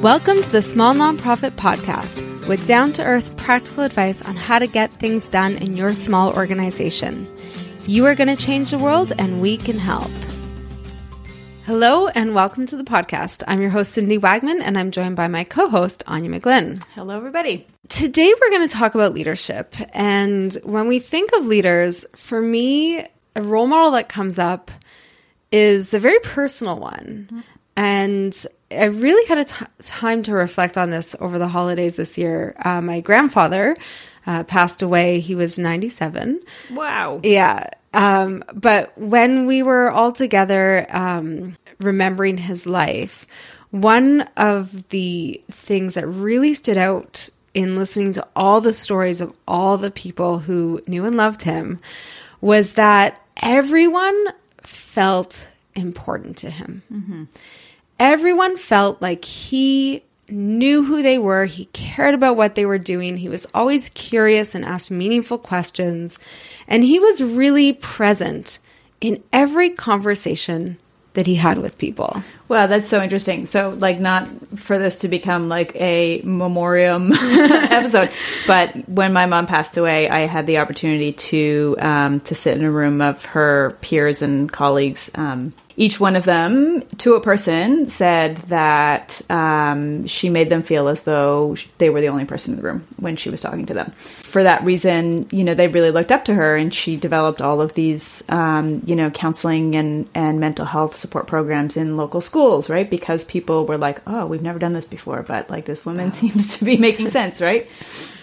Welcome to the Small Nonprofit Podcast with down to earth practical advice on how to get things done in your small organization. You are going to change the world, and we can help. Hello, and welcome to the podcast. I'm your host, Cindy Wagman, and I'm joined by my co host, Anya McGlynn. Hello, everybody. Today, we're going to talk about leadership. And when we think of leaders, for me, a role model that comes up is a very personal one. Mm-hmm. And I really had a t- time to reflect on this over the holidays this year. Uh, my grandfather uh, passed away. He was 97. Wow. Yeah. Um, but when we were all together, um, remembering his life, one of the things that really stood out in listening to all the stories of all the people who knew and loved him was that everyone felt important to him. Everyone felt like he knew who they were, he cared about what they were doing, he was always curious and asked meaningful questions, and he was really present in every conversation that he had with people. Wow, that's so interesting. So, like, not for this to become like a memoriam episode, but when my mom passed away, I had the opportunity to um, to sit in a room of her peers and colleagues. Um, each one of them, to a person, said that um, she made them feel as though they were the only person in the room when she was talking to them. For that reason, you know, they really looked up to her, and she developed all of these, um, you know, counseling and and mental health support programs in local schools, right? Because people were like, "Oh, we've never done this before, but like this woman seems to be making sense, right?"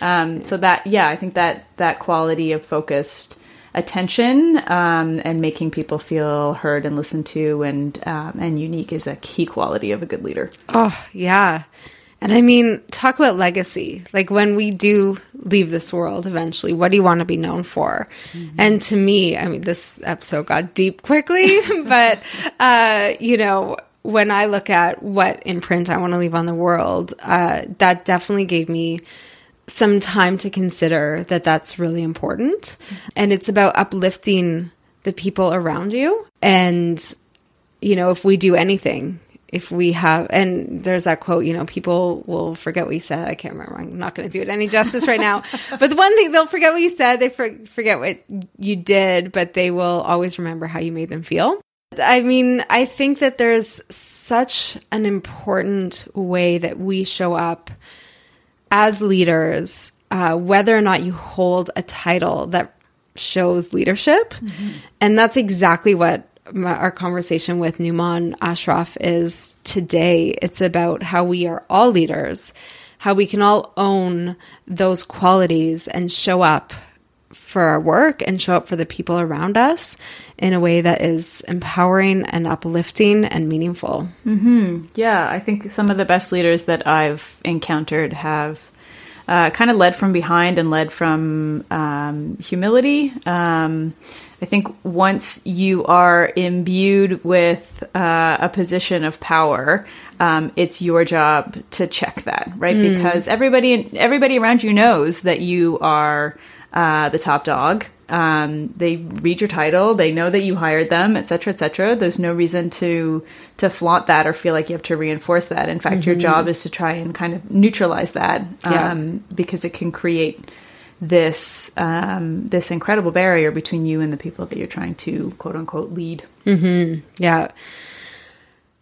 Um, so that, yeah, I think that that quality of focused attention um, and making people feel heard and listened to and um, and unique is a key quality of a good leader. Oh, yeah. And I mean, talk about legacy. Like when we do leave this world eventually, what do you want to be known for? And to me, I mean, this episode got deep quickly, but, uh, you know, when I look at what imprint I want to leave on the world, uh, that definitely gave me some time to consider that that's really important. And it's about uplifting the people around you. And, you know, if we do anything, if we have, and there's that quote, you know, people will forget what you said. I can't remember. I'm not going to do it any justice right now. but the one thing, they'll forget what you said. They for, forget what you did, but they will always remember how you made them feel. I mean, I think that there's such an important way that we show up as leaders, uh, whether or not you hold a title that shows leadership. And that's exactly what my, our conversation with Nouman Ashraf is today. It's about how we are all leaders, how we can all own those qualities and show up for our work and show up for the people around us in a way that is empowering and uplifting and meaningful. Yeah, I think some of the best leaders that I've encountered have uh, kind of led from behind and led from um, humility. Um, I think once you are imbued with uh, a position of power, um, it's your job to check that, right? Because everybody everybody around you knows that you are uh, the top dog. Um, they read your title, they know that you hired them, et cetera, et cetera. There's no reason to to flaunt that or feel like you have to reinforce that. In fact, your job is to try and kind of neutralize that Yeah. um, because it can create this um, this incredible barrier between you and the people that you're trying to quote unquote lead. Yeah.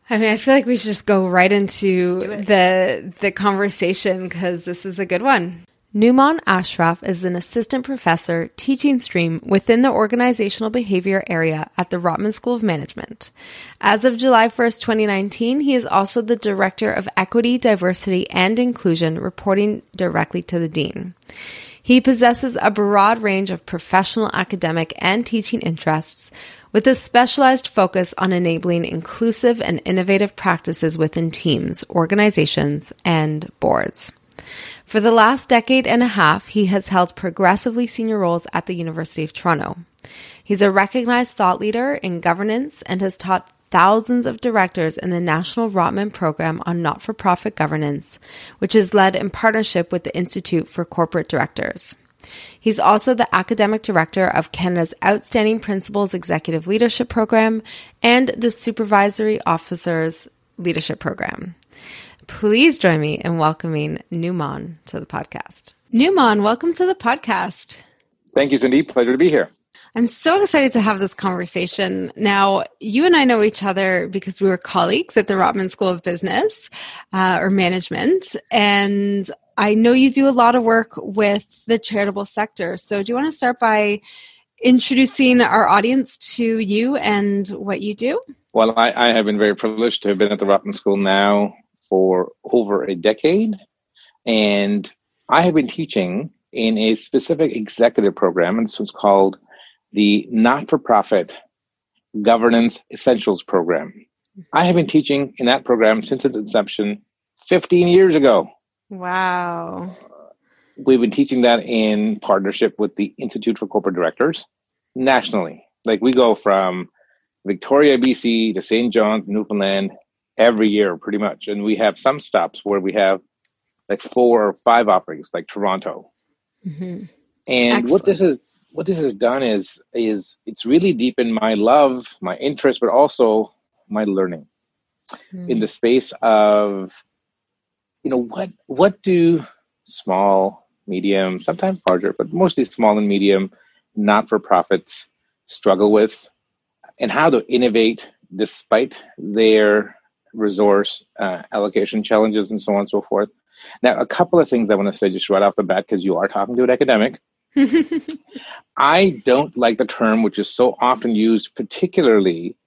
I mean, I feel like we should just go right into the the conversation because this is a good one. Nouman Ashraf is an assistant professor teaching stream within the organizational behavior area at the Rotman School of Management. As of July 1st, 2019, he is also the director of equity, diversity, and inclusion, reporting directly to the dean. He possesses a broad range of professional, academic, and teaching interests with a specialized focus on enabling inclusive and innovative practices within teams, organizations, and boards. For the last decade and a half, he has held progressively senior roles at the University of Toronto. He's a recognized thought leader in governance and has taught thousands of directors in the National Rotman Program on Not for Profit Governance, which is led in partnership with the Institute for Corporate Directors. He's also the academic director of Canada's Outstanding Principals Executive Leadership Program and the Supervisory Officers Leadership Program. Please join me in welcoming Nouman to the podcast. Nouman, welcome to the podcast. Thank you, Cindy. Pleasure to be here. I'm so excited to have this conversation. Now, you and I know each other because we were colleagues at the Rotman School of Business uh, or Management. And I know you do a lot of work with the charitable sector. So, do you want to start by introducing our audience to you and what you do? Well, I, I have been very privileged to have been at the Rotman School now for over a decade. And I have been teaching in a specific executive program, and this was called the Not for Profit Governance Essentials Program. I have been teaching in that program since its inception 15 years ago. Wow. We've been teaching that in partnership with the Institute for Corporate Directors nationally. Like we go from Victoria, BC to St. John's, Newfoundland every year, pretty much. And we have some stops where we have like four or five offerings, like Toronto. Mm-hmm. And Excellent. what this is, what this has done is, is it's really deepened my love, my interest, but also my learning mm-hmm. in the space of, you know, what what do small, medium, sometimes larger, but mostly small and medium, not for profits struggle with, and how to innovate despite their resource uh, allocation challenges and so on and so forth. Now, a couple of things I want to say just right off the bat, because you are talking to an academic. I don't like the term, which is so often used, particularly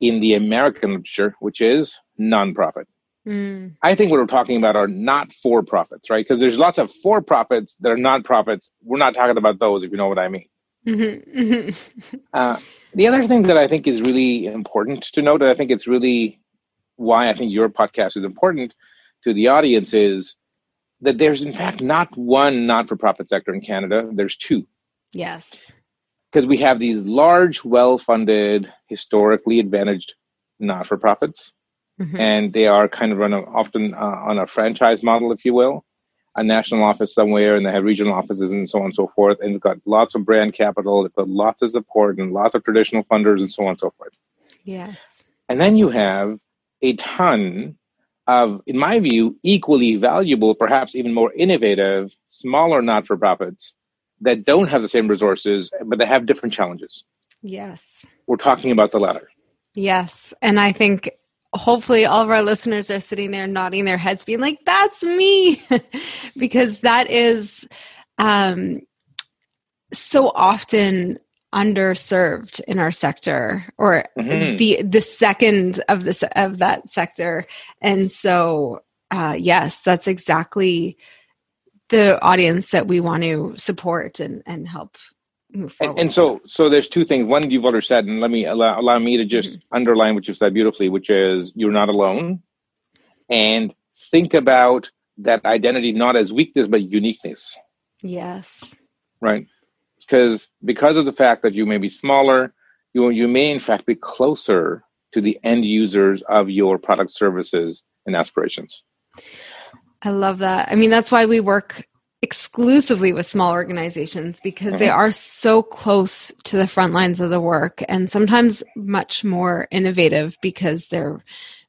in the American literature, which is nonprofit. Mm. I think what we're talking about are not for profits, right? Because there's lots of for profits that are nonprofits. We're not talking about those, if you know what I mean. Mm-hmm. mm-hmm. uh, the other thing that I think is really important to note, and I think it's really why I think your podcast is important to the audience is that there's in fact not one not-for-profit sector in Canada. There's two. Yes. Because we have these large, well-funded, historically advantaged not-for-profits, mm-hmm. and they are kind of run often uh, on a franchise model, if you will, a national office somewhere, and they have regional offices and so on and so forth. And they've got lots of brand capital, they've got lots of support, and lots of traditional funders, and so on and so forth. Yes. And then you have a ton of, in my view, equally valuable, perhaps even more innovative, smaller not for profits that don't have the same resources, but they have different challenges. Yes. We're talking about the latter. Yes. And I think hopefully all of our listeners are sitting there nodding their heads, being like, that's me. because that is um, so often underserved in our sector or mm-hmm. the the second of this of that sector. And so uh, yes that's exactly the audience that we want to support and and help move forward. and, and so so there's two things. One you've already said and let me allow, allow me to just mm-hmm. underline what you've said beautifully which is you're not alone. And think about that identity not as weakness but uniqueness. Yes. Right because because of the fact that you may be smaller, you you may in fact be closer to the end users of your product, services, and aspirations. I love that. I mean, that's why we work exclusively with small organizations because mm-hmm. they are so close to the front lines of the work and sometimes much more innovative because they're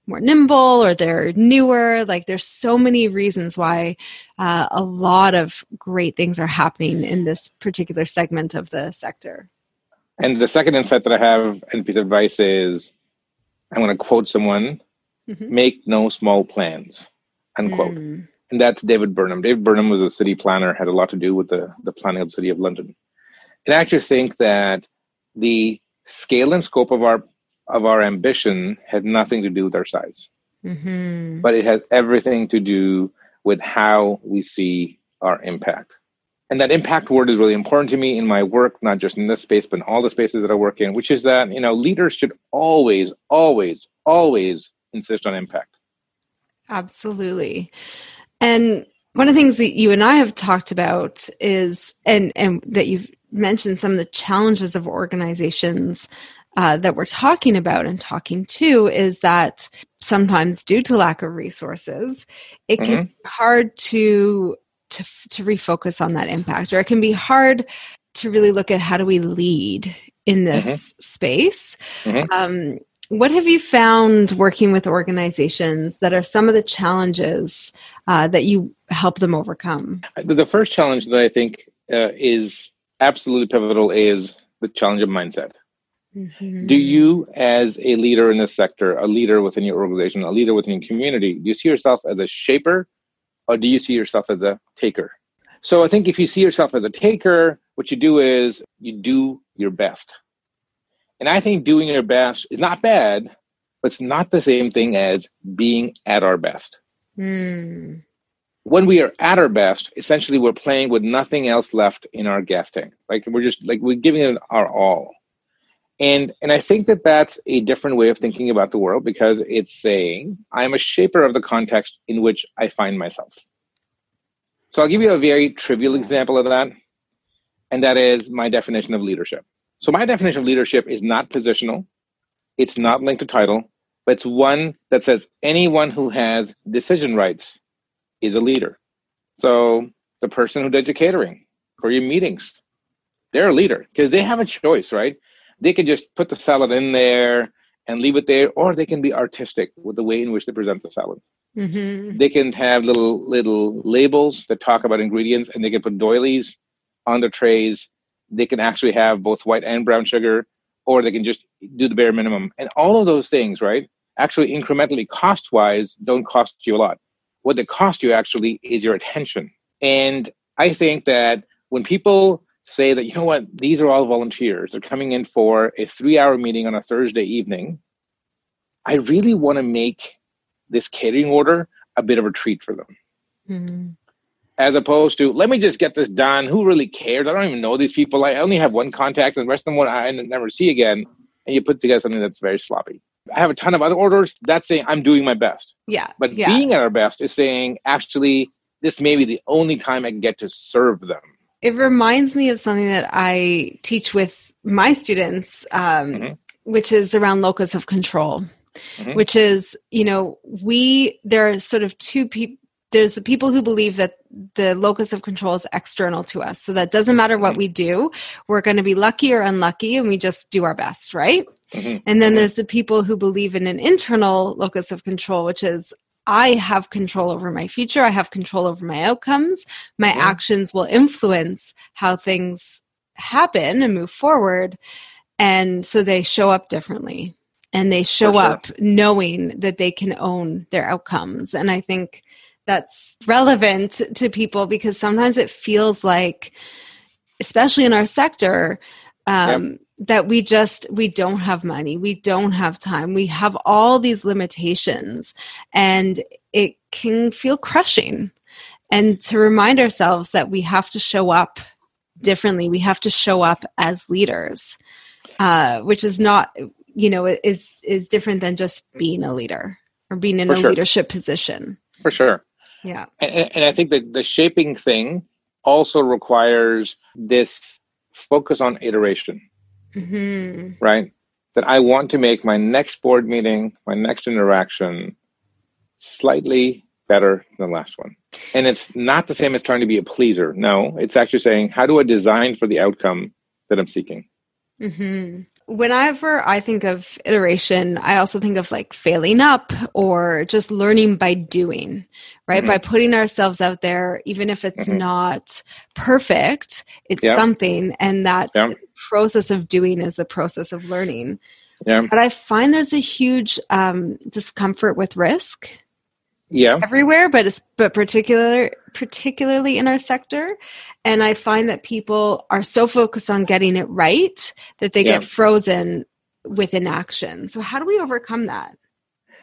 more nimble or they're newer. Like there's so many reasons why uh, a lot of great things are happening in this particular segment of the sector. And the second insight that I have and piece of advice is I'm going to quote someone mm-hmm. make no small plans, unquote. Mm. And that's David Burnham. David Burnham was a city planner, had a lot to do with the, the planning of the city of London. And I actually think that the scale and scope of our of our ambition had nothing to do with our size, mm-hmm. but it has everything to do with how we see our impact. And that impact word is really important to me in my work, not just in this space, but in all the spaces that I work in, which is that, you know, leaders should always, always, always insist on impact. Absolutely. And one of the things that you and I have talked about is, and, and that you've mentioned some of the challenges of organizations uh, that we're talking about and talking to is that sometimes due to lack of resources it can mm-hmm. be hard to to to refocus on that impact or it can be hard to really look at how do we lead in this mm-hmm. space mm-hmm. Um, what have you found working with organizations that are some of the challenges uh, that you help them overcome? The first challenge that I think uh, is absolutely pivotal is the challenge of mindset. Mm-hmm. Do you, as a leader in this sector, a leader within your organization, a leader within your community, do you see yourself as a shaper or do you see yourself as a taker? So I think if you see yourself as a taker, what you do is you do your best. And I think doing your best is not bad, but it's not the same thing as being at our best. Mm. When we are at our best, essentially we're playing with nothing else left in our gas tank. Like we're just like we're giving it our all. And and I think that that's a different way of thinking about the world because it's saying I'm a shaper of the context in which I find myself. So I'll give you a very trivial example of that, and that is my definition of leadership. So my definition of leadership is not positional, it's not linked to title, but it's one that says anyone who has decision rights is a leader. So the person who does your catering for your meetings, they're a leader because they have a choice, right? They can just put the salad in there and leave it there, or they can be artistic with the way in which they present the salad. Mm-hmm. They can have little little labels that talk about ingredients, and they can put doilies on the trays they can actually have both white and brown sugar, or they can just do the bare minimum. And all of those things, right, actually incrementally cost wise don't cost you a lot. What they cost you actually is your attention. And I think that when people say that, you know what, these are all volunteers, they're coming in for a three hour meeting on a Thursday evening, I really want to make this catering order a bit of a treat for them. Mm-hmm as opposed to let me just get this done. Who really cares? I don't even know these people. I only have one contact, and the rest of them I never see again. And you put together something that's very sloppy. I have a ton of other orders. That's saying I'm doing my best. Yeah. But yeah. being at our best is saying actually this may be the only time I can get to serve them. It reminds me of something that I teach with my students, um, mm-hmm. which is around locus of control. Mm-hmm. Which is, you know, we there are sort of two people there's the people who believe that the locus of control is external to us. So that doesn't matter what mm-hmm. we do, we're going to be lucky or unlucky and we just do our best, right? Mm-hmm. And then mm-hmm. there's the people who believe in an internal locus of control, which is I have control over my future, I have control over my outcomes, my mm-hmm. actions will influence how things happen and move forward. And so they show up differently and they show sure. up knowing that they can own their outcomes. And I think that's relevant to people because sometimes it feels like especially in our sector um, yep. That we just we don't have money we don't have time we have all these limitations and it can feel crushing and to remind ourselves that we have to show up differently we have to show up as leaders uh, which is not you know is is different than just being a leader or being in For a sure. leadership position for sure yeah. And, and I think that the shaping thing also requires this focus on iteration. Mm-hmm. Right? That I want to make my next board meeting, my next interaction slightly better than the last one. And it's not the same as trying to be a pleaser. No, it's actually saying, how do I design for the outcome that I'm seeking? Mm-hmm whenever I think of iteration, I also think of like failing up or just learning by doing, right? Mm-hmm. By putting ourselves out there, even if it's mm-hmm. not perfect, it's yeah. something. And that yeah. process of doing is the process of learning. Yeah. But I find there's a huge um, discomfort with risk yeah everywhere but it's but particular particularly in our sector and i find that people are so focused on getting it right that they yeah. get frozen with inaction so how do we overcome that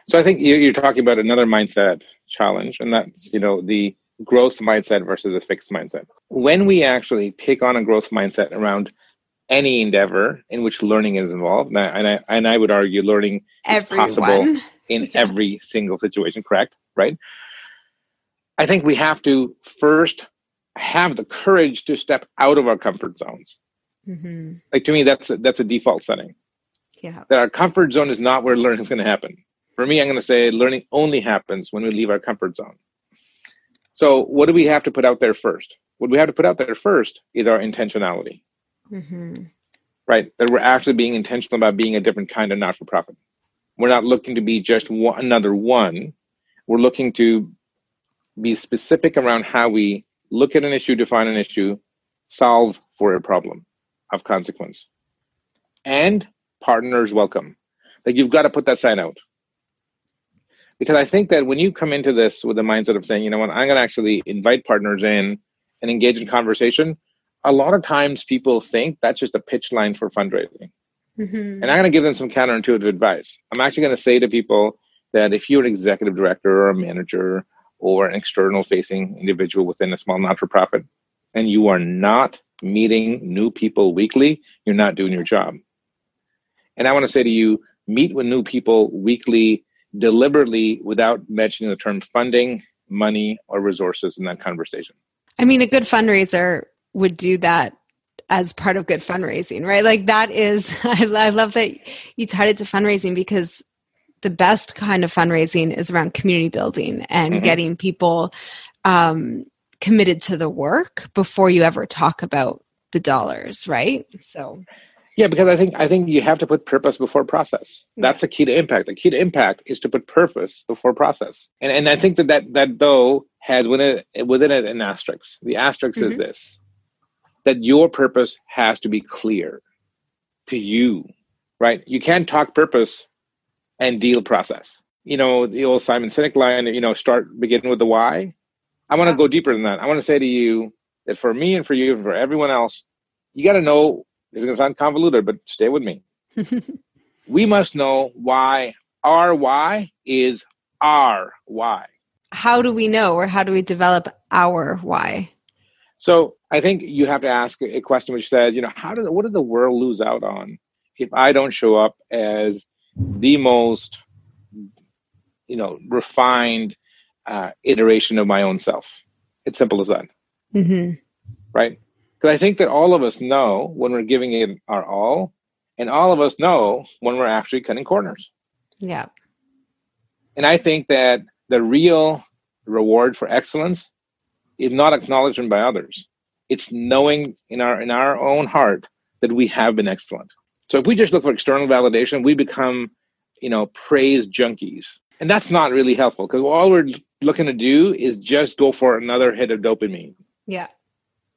so i think you're talking about another mindset challenge and that's you know the growth mindset versus a fixed mindset when we actually take on a growth mindset around any endeavor in which learning is involved and I, and I, and I would argue learning Everyone. is possible in yeah. every single situation correct right? I think we have to first have the courage to step out of our comfort zones. Mm-hmm. Like to me, that's a, that's a default setting. Yeah. That our comfort zone is not where learning is going to happen. For me, I'm going to say learning only happens when we leave our comfort zone. So, what do we have to put out there first? What we have to put out there first is our intentionality. Mm-hmm. Right? That we're actually being intentional about being a different kind of not for profit. We're not looking to be just one, another one. We're looking to be specific around how we look at an issue, define an issue, solve for a problem of consequence. And partners welcome. Like you've got to put that sign out. Because I think that when you come into this with the mindset of saying, you know what, I'm going to actually invite partners in and engage in conversation, a lot of times people think that's just a pitch line for fundraising. Mm-hmm. And I'm going to give them some counterintuitive advice. I'm actually going to say to people that if you're an executive director or a manager or an external facing individual within a small not for profit and you are not meeting new people weekly, you're not doing your job. And I want to say to you, meet with new people weekly, deliberately, without mentioning the term funding, money, or resources in that conversation. I mean, a good fundraiser would do that as part of good fundraising, right? Like that is, I, I love that you tied it to fundraising because the best kind of fundraising is around community building and mm-hmm. getting people um, committed to the work before you ever talk about the dollars, right? So yeah, because I think I think you have to put purpose before process. That's the key to impact. The key to impact is to put purpose before process. And and I think that that, that though has within it, within it an asterisk. The asterisk mm-hmm. is this: that your purpose has to be clear to you, right? You can't talk purpose and deal process. You know the old Simon Sinek line. You know, start beginning with the why. I want to go deeper than that. I want to say to you that for me and for you and for everyone else, you got to know this is going to sound convoluted, but stay with me. we must know why our why is our why. How do we know or how do we develop our why? So I think you have to ask a question which says, you know, how did what did the world lose out on if I don't show up as the most, you know, refined uh, iteration of my own self? It's simple as that. Mm-hmm. Right? Because I think that all of us know when we're giving it our all, and all of us know when we're actually cutting corners. Yeah. And I think that the real reward for excellence is not acknowledgement by others. It's knowing in our in our own heart that we have been excellent. So if we just look for external validation, we become, you know, praise junkies. And that's not really helpful because all we're looking to do is just go for another hit of dopamine. Yeah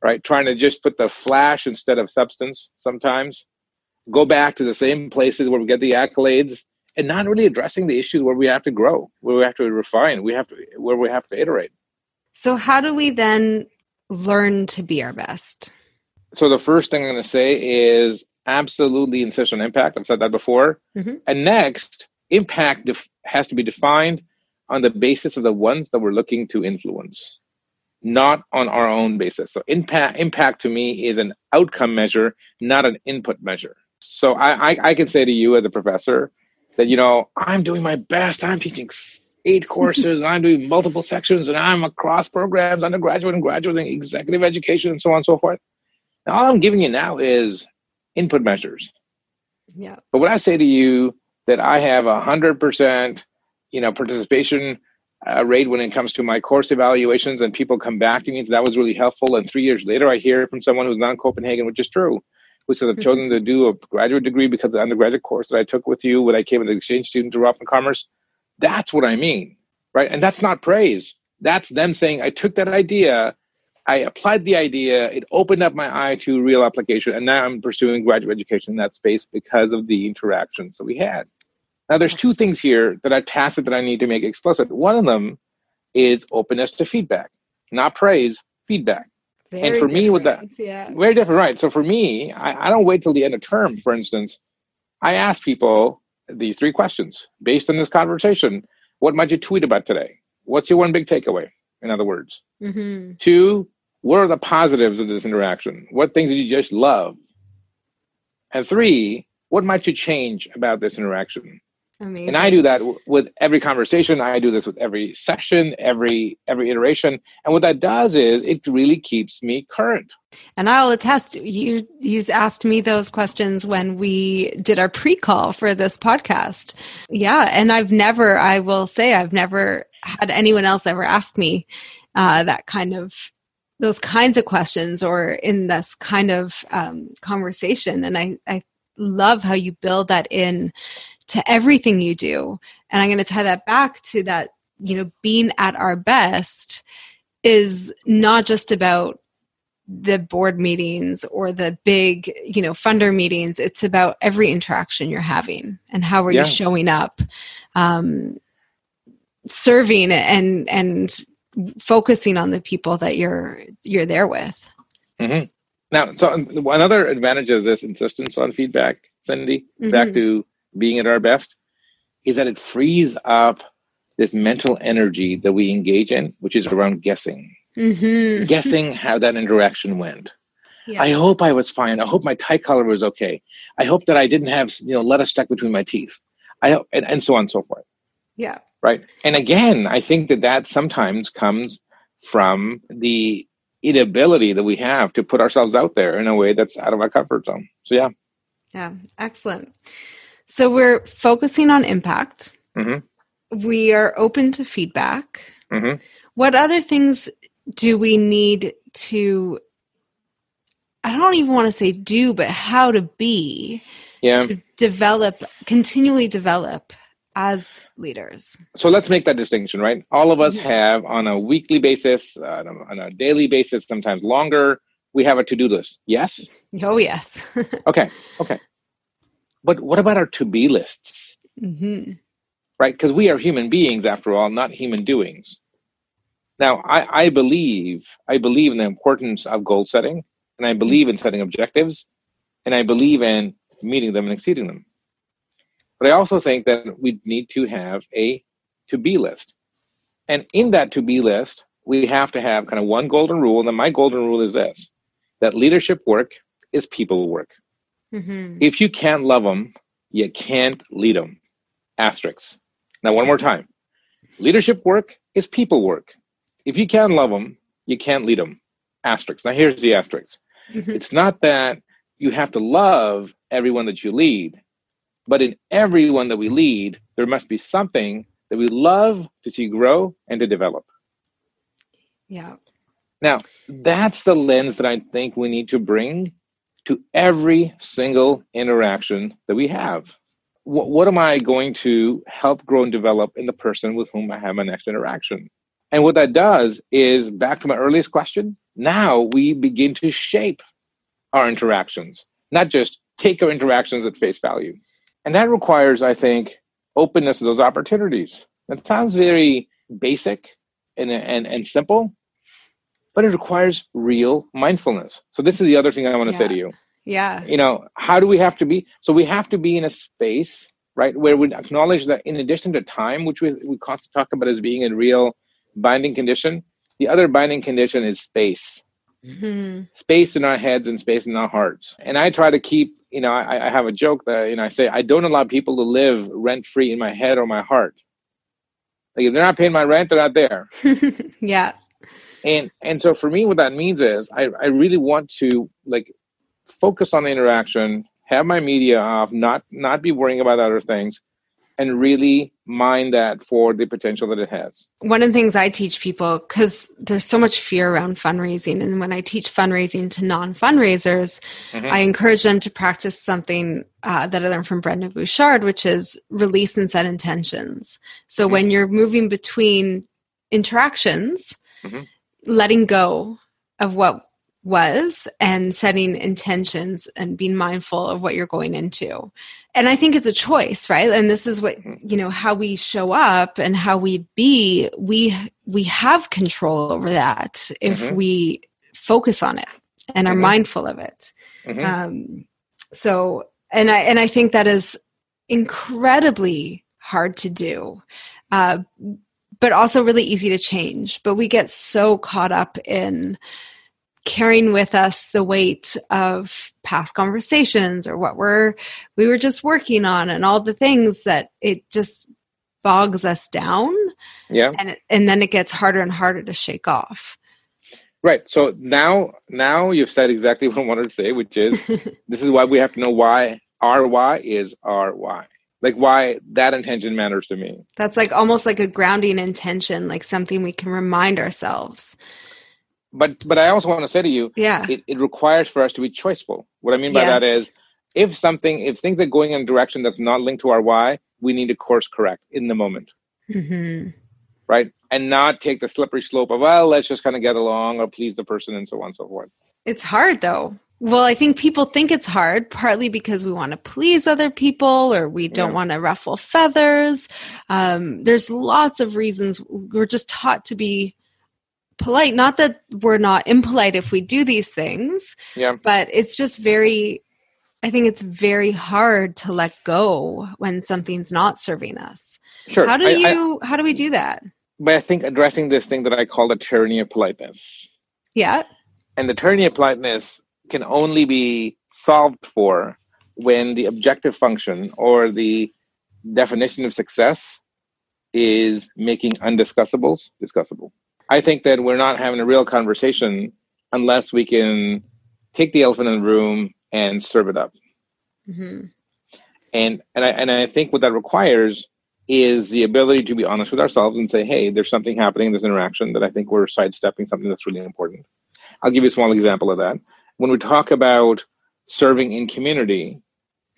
right? Trying to just put the flash instead of substance sometimes. Go back to the same places where we get the accolades and not really addressing the issues where we have to grow, where we have to refine, we have to where we have to iterate. So how do we then learn to be our best? So the first thing I'm going to say is absolutely insist on impact. I've said that before. Mm-hmm. And next, impact def- has to be defined on the basis of the ones that we're looking to influence not on our own basis. So impact impact to me is an outcome measure, not an input measure. So I, I, I can say to you as a professor that you know I'm doing my best. I'm teaching eight courses. I'm doing multiple sections, and I'm across programs, undergraduate and graduate, and executive education, and so on and so forth. And all I'm giving you now is input measures. Yeah. But when I say to you that I have a hundred percent, you know, participation uh, rate when it comes to my course evaluations, and people come back to me. that was really helpful. And three years later, I hear from someone who's not in Copenhagen, which is true, who said, I've mm-hmm. chosen to do a graduate degree because of the undergraduate course that I took with you when I came as an exchange student to Rotman Commerce. That's what I mean, right? And that's not praise. That's them saying, I took that idea, I applied the idea, it opened up my eye to real application, and now I'm pursuing graduate education in that space because of the interactions that we had. Now, there's two things here that are tacit that I need to make explicit. One of them is openness to feedback, not praise, feedback. Very and for me, with that, yeah. very different, right? So for me, I, I don't wait till the end of term, for instance. I ask people these three questions based on this conversation. What might you tweet about today? What's your one big takeaway? In other words, mm-hmm. two, what are the positives of this interaction? What things did you just love? And three, what might you change about this interaction? Amazing. And I do that w- with every conversation. I do this with every session, every every iteration. And what that does is it really keeps me current. And I'll attest. You you asked me those questions when we did our pre-call for this podcast. Yeah, and I've never. I will say I've never had anyone else ever ask me uh, that kind of those kinds of questions or in this kind of um, conversation. And I I love how you build that in to everything you do. And I'm going to tie that back to that, you know, being at our best is not just about the board meetings or the big, you know, funder meetings. It's about every interaction you're having and how are Yeah. you showing up, um, serving and and focusing on the people that you're you're there with. hmm Now, so um, another advantage of this insistence on feedback, Cindy, back Mhm. to being at our best, is that it frees up this mental energy that we engage in, which is around guessing, Mm-hmm. guessing how that interaction went. Yeah. I hope I was fine. I hope my tie color was okay. I hope that I didn't have you know lettuce stuck between my teeth. I hope, and, and so on and so forth. Yeah. right and again i think that that sometimes comes from the inability that we have to put ourselves out there in a way that's out of our comfort zone so yeah Yeah, excellent. So we're focusing on impact. Mhm. We are open to feedback. hmm What other things do we need to, I don't even want to say do, but how to be yeah to develop, continually develop as leaders? so let's make that distinction right all of us have on a weekly basis uh, on, a, on a daily basis sometimes longer we have a to-do list yes Oh, yes. okay okay but what about our to-be lists hmm right? Because we are human beings, after all, not human doings. Now, I, I believe I believe in the importance of goal setting, and I believe in setting objectives, and I believe in meeting them and exceeding them. But I also think that we need to have a to be list, and in that to be list, we have to have kind of one golden rule. And then my golden rule is this: that leadership work is people work. hmm If you can't love them, you can't lead them. Asterisks. Now, one more time. Leadership work is people work. If you can't love them, you can't lead them. Asterisks. Now, here's the asterisks. Mhm. It's not that you have to love everyone that you lead, but in everyone that we lead, there must be something that we love to see grow and to develop. Yeah. Now, that's the lens that I think we need to bring to every single interaction that we have. What, what am I going to help grow and develop in the person with whom I have my next interaction? And what that does is, back to my earliest question, now we begin to shape our interactions, not just take our interactions at face value. And that requires, I think, openness to those opportunities. That sounds very basic and, and, and simple, but it requires real mindfulness. So this is the other thing I want to say to you. Yeah. You know, how do we have to be? So we have to be in a space, right, where we acknowledge that in addition to time, which we we constantly talk about as being a real binding condition, the other binding condition is space. Hmm Space in our heads and space in our hearts. And I try to keep, you know, I, I have a joke that, you know, I say I don't allow people to live rent free in my head or my heart. Like if they're not paying my rent, they're not there. yeah. and and so for me what that means is i i really want to like focus on the interaction have my media off not not be worrying about other things and really mind that for the potential that it has one of the things I teach people, because there's so much fear around fundraising, and when I teach fundraising to non fundraisers, Mhm. I encourage them to practice something uh, that I learned from Brendon Burchard, which is release and set intentions. So Mhm. when you're moving between interactions, Mhm. letting go of what was and setting intentions and being mindful of what you're going into. And I think it's a choice, right? And this is what, Mhm. you know, how we show up and how we be, we we have control over that if Mhm. we focus on it and are Mhm. mindful of it. Mhm. Um, so, and I and I think that is incredibly hard to do, uh, but also really easy to change. But we get so caught up in carrying with us the weight of past conversations or what we're we were just working on and all the things that it just bogs us down. Yeah. And it, and then it gets harder and harder to shake off. Right. So now now you've said exactly what i wanted to say which is this is why we have to know why our why is our why. Like why that intention matters to me. That's like almost like a grounding intention, like something we can remind ourselves. But but i also want to say to you Yeah. it, it requires for us to be choiceful. What I mean by that Yes. is if something, if things are going in a direction that's not linked to our why, we need to course correct in the moment. Mm-hmm. Right. And not take the slippery slope of, well, let's just kind of get along or please the person and so on and so forth. It's hard though. Well, I think people think it's hard, partly because we want to please other people or we don't Yeah. want to ruffle feathers. Um, there's lots of reasons. We're just taught to be polite. Not that we're not impolite if we do these things, Yeah. but it's just very, I think it's very hard to let go when something's not serving us. Sure. How do I- I- you, how do we do that? but I think addressing this thing that I call the tyranny of politeness. Yeah. And the tyranny of politeness can only be solved for when the objective function or the definition of success is making undiscussables discussable. I think that we're not having a real conversation unless we can take the elephant in the room and serve it up. hmm And and I and I think what that requires is the ability to be honest with ourselves and say, hey, there's something happening in this interaction that I think we're sidestepping something that's really important. I'll give you a small example of that. When we talk about serving in community,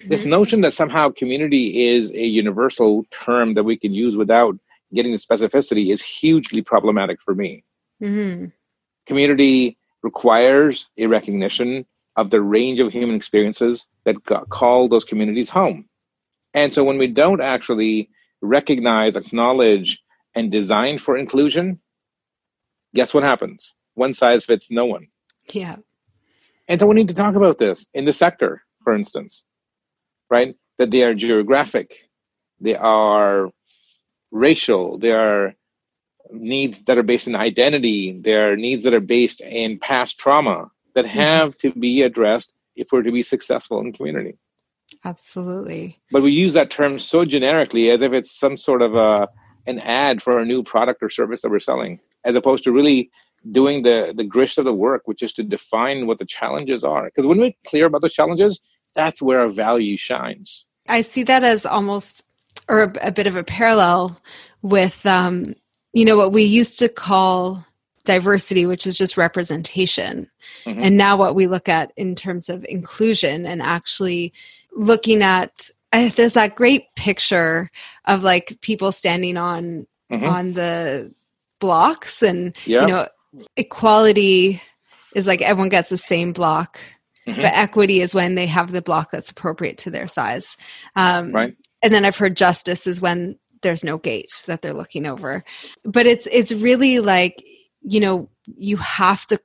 this notion that somehow community is a universal term that we can use without getting the specificity is hugely problematic for me. hmm Community requires a recognition of the range of human experiences that call those communities home. And so when we don't actually recognize, acknowledge, and design for inclusion, guess what happens? One size fits no one. Yeah. And so we need to talk about this in the sector, for instance, right? That they are geographic, they are racial, there are needs that are based in identity, there are needs that are based in past trauma that mm-hmm. have to be addressed if we're to be successful in community. Absolutely. But we use that term so generically as if it's some sort of a an ad for a new product or service that we're selling, as opposed to really doing the the grist of the work, which is to define what the challenges are. Because when we're clear about the challenges, that's where our value shines. I see that as almost, or a, a bit of a parallel with, um, you know, what we used to call diversity, which is just representation. Mhm. And now what we look at in terms of inclusion and actually looking at, I, there's that great picture of like people standing on Mhm. on the blocks and Yeah. you know equality is like everyone gets the same block Mhm. but equity is when they have the block that's appropriate to their size um, Right. And then i've heard justice is when there's no gate that they're looking over. But it's it's really like you know you have to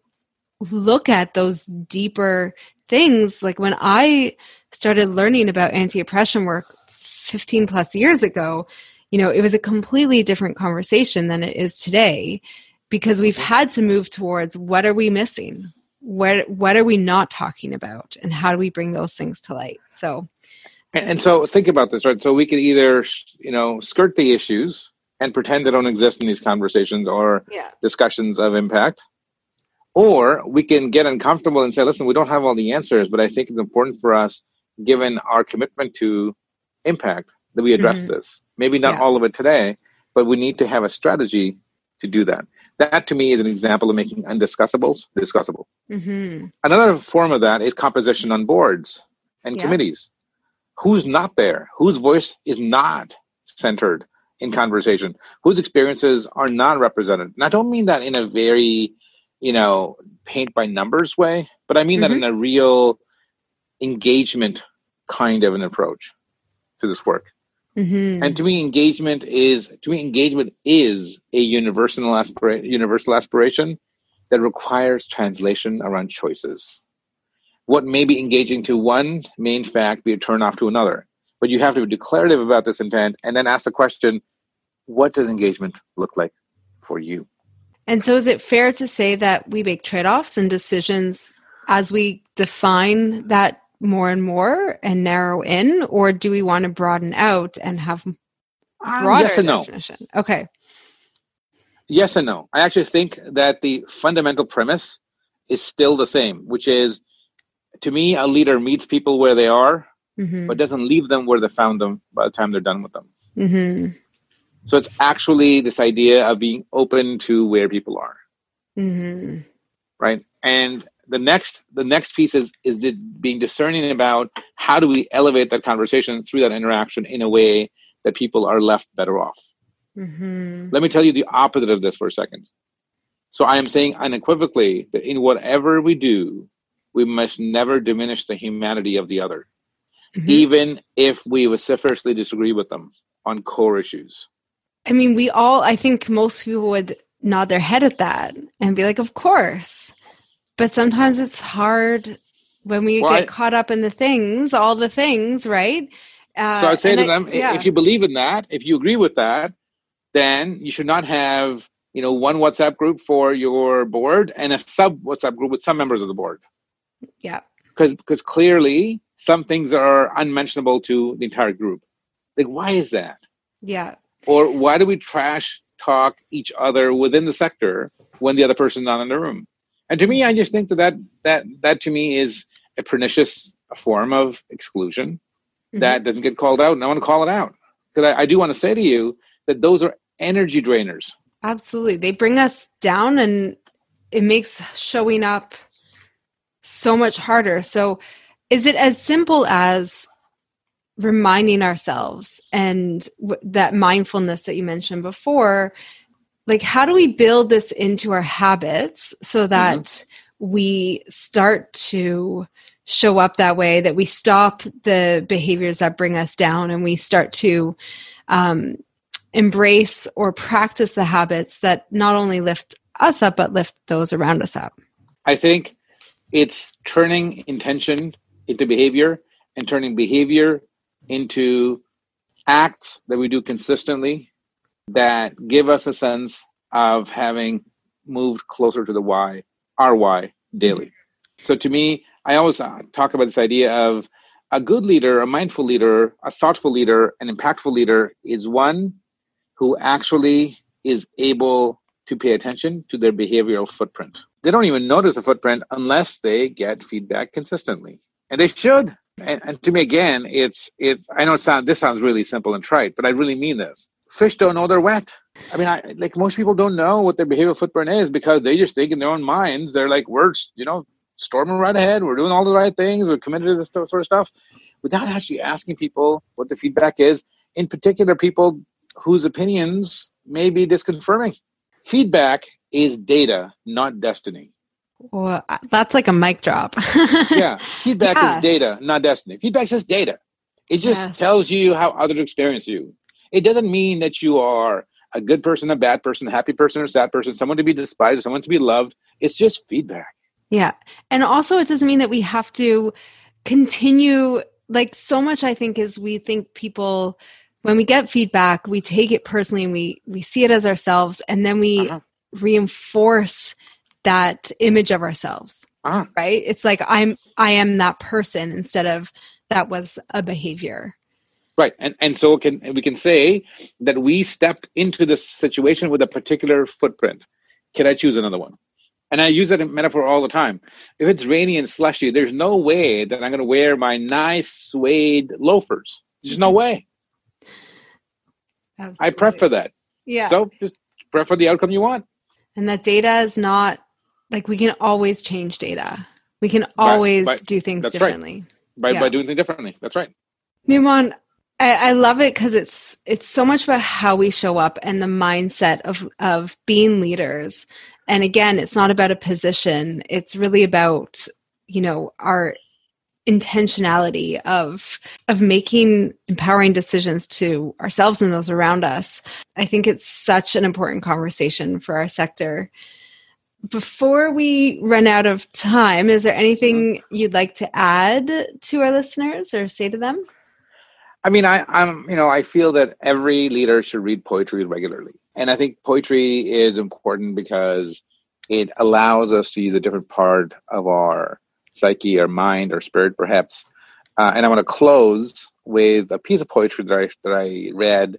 look at those deeper things. Like when i started learning about anti-oppression work 15 plus years ago you know it was a completely different conversation than it is today because we've had to move towards what are we missing? What what are we not talking about? And how do we bring those things to light? So And, so think about this, right? So we could either, you know, skirt the issues and pretend they don't exist in these conversations or yeah discussions of impact, or we can get uncomfortable and say, listen, we don't have all the answers, but I think it's important for us, given our commitment to impact, that we address Mhm. this. Maybe not Yeah. all of it today, but we need to have a strategy to do that. That to me is an example of making undiscussables discussable. hmm Another form of that is composition on boards and Yeah. committees. Who's not there? Whose voice is not centered in conversation? Whose experiences are not represented? And I don't mean that in a very, you know, paint by numbers way, but I mean that Mhm. in a real engagement kind of an approach to this work. hmm And to me, engagement is to me engagement is a universal aspira- universal aspiration that requires translation around choices. What may be engaging to one main fact be a turn off to another, but you have to be declarative about this intent and then ask the question: What does engagement look like for you? and so is it fair to say that we make trade-offs and decisions as we define that more and more and narrow in or do we want to broaden out and have um, broader yes and no. definition okay Yes and no. I actually think that the fundamental premise is still the same, which is to me, a leader meets people where they are, hmm but doesn't leave them where they found them by the time they're done with them. hmm So it's actually this idea of being open to where people are, hmm right? And the next the next piece is is the, being discerning about how do we elevate that conversation through that interaction in a way that people are left better off. Mm-hmm. Let me tell you the opposite of this for a second. So I am saying unequivocally that in whatever we do, we must never diminish the humanity of the other, Mhm. even if we vociferously disagree with them on core issues. I mean, we all, I think most people would nod their head at that and be like, of course. But sometimes it's hard when we Well, get I- caught up in the things, all the things, right? Uh, so I say to them, yeah. if you believe in that, if you agree with that, then you should not have you know one WhatsApp group for your board and a sub WhatsApp group with some members of the board. Yeah. because because clearly some things are unmentionable to the entire group. Like why is that? Yeah. Or why do we trash talk each other within the sector when the other person's not in the room? And to me, I just think that that that, that to me is a pernicious form of exclusion Mhm. that doesn't get called out, and I want to call it out because I, I do want to say to you that those are energy drainers. Absolutely. They bring us down and it makes showing up so much harder. So, is it as simple as reminding ourselves and w- that mindfulness that you mentioned before? Like, how do we build this into our habits so that we start to show up that way, that we stop the behaviors that bring us down and we start to um, embrace or practice the habits that not only lift us up but lift those around us up I think it's turning intention into behavior and turning behavior into acts that we do consistently that give us a sense of having moved closer to the why, our why daily. So to me, I always uh, talk about this idea of a good leader, a mindful leader, a thoughtful leader, an impactful leader is one who actually is able to pay attention to their behavioral footprint. They don't even notice the footprint unless they get feedback consistently. And they should. And, and to me, again, it's it I know it sound this sounds really simple and trite, but I really mean this. Fish don't know they're wet. I mean, I, like most people don't know what their behavioral footprint is because they just think in their own minds they're like we're you know storming right ahead. We're doing all the right things. We're committed to this sort of stuff, without actually asking people what the feedback is. In particular, people whose opinions may be disconfirming. Feedback is data, not destiny. well that's like a mic drop Yeah, feedback Yeah. is data, not destiny. Feedback is data. It just Yes. tells you how others experience you. It doesn't mean that you are a good person, a bad person, a happy person, or a sad person, someone to be despised, someone to be loved. It's just feedback. yeah and also it doesn't mean that we have to continue like so much i think is we think people when we get feedback we take it personally and we we see it as ourselves and then we Uh-huh. Reinforce that image of ourselves Ah, right it's like i'm i am that person instead of that was a behavior right. And and so can we can say that we stepped into this situation with a particular footprint. Can I choose another one? And I use that metaphor all the time. If it's rainy and slushy, there's no way that I'm going to wear my nice suede loafers. There's no way. I prep for that. yeah So just prep for the outcome you want. And that data is not like we can always change data we can always do things That's right. differently by, Yeah. by doing things differently. That's right. Nouman, I, I love it because it's it's so much about how we show up and the mindset of of being leaders. And again, it's not about a position. It's really about you know our intentionality of of making empowering decisions to ourselves and those around us. I think it's such an important conversation for our sector. Before we run out of time, is there anything you'd like to add to our listeners or say to them? I mean, I, I'm, you know, I feel that every leader should read poetry regularly. And I think poetry is important because it allows us to use a different part of our psyche, or mind, or spirit, perhaps. Uh, and I want to close with a piece of poetry that I, that I read,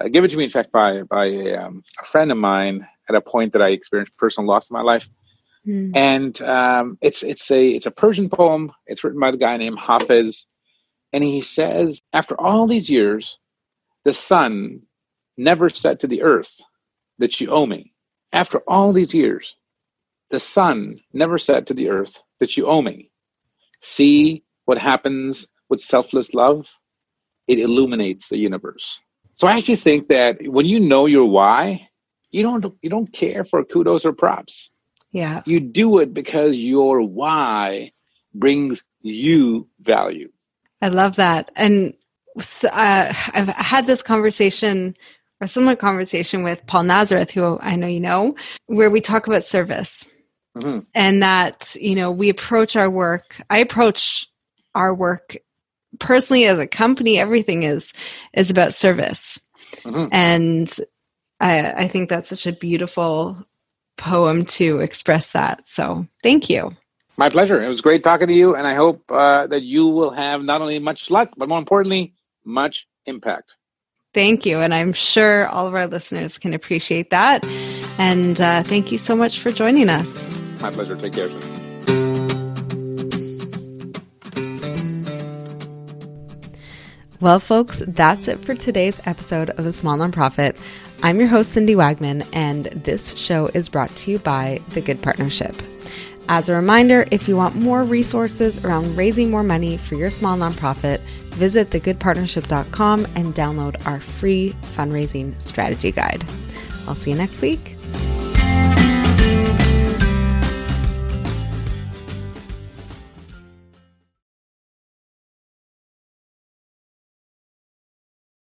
uh, given to me, in fact, by, by a, um, a friend of mine at a point that I experienced personal loss in my life. Hmm. and um, it's it's a it's a Persian poem. It's written by the guy named Hafiz, and he says, after all these years, the sun never said to the earth that you owe me. After all these years, the sun never said to the earth that you owe me. See what happens with selfless love? It illuminates the universe. So I actually think that when you know your why, you don't you don't care for kudos or props. Yeah. You do it because your why brings you value. I love that. And uh, I've had this conversation or similar conversation with Paul Nazareth, who I know you know, where we talk about service mm-hmm. and that, you know, we approach our work. I approach our work personally as a company. Everything is, is about service. Mm-hmm. And I, I think that's such a beautiful poem to express that. So thank you. My pleasure. It was great talking to you, and I hope uh, that you will have not only much luck, but more importantly, much impact. Thank you. And I'm sure all of our listeners can appreciate that. And uh, thank you so much for joining us. My pleasure. Take care. Well, folks, that's it for today's episode of The Small Nonprofit. I'm your host, Cindy Wagman, and this show is brought to you by The Good Partnership. As a reminder, if you want more resources around raising more money for your small nonprofit, visit thegoodpartnership.com and download our free fundraising strategy guide. I'll see you next week.